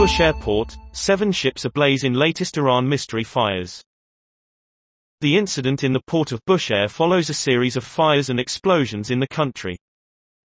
Bushehr port: seven ships ablaze in latest Iran mystery fires. The incident in the port of Bushehr follows a series of fires and explosions in the country.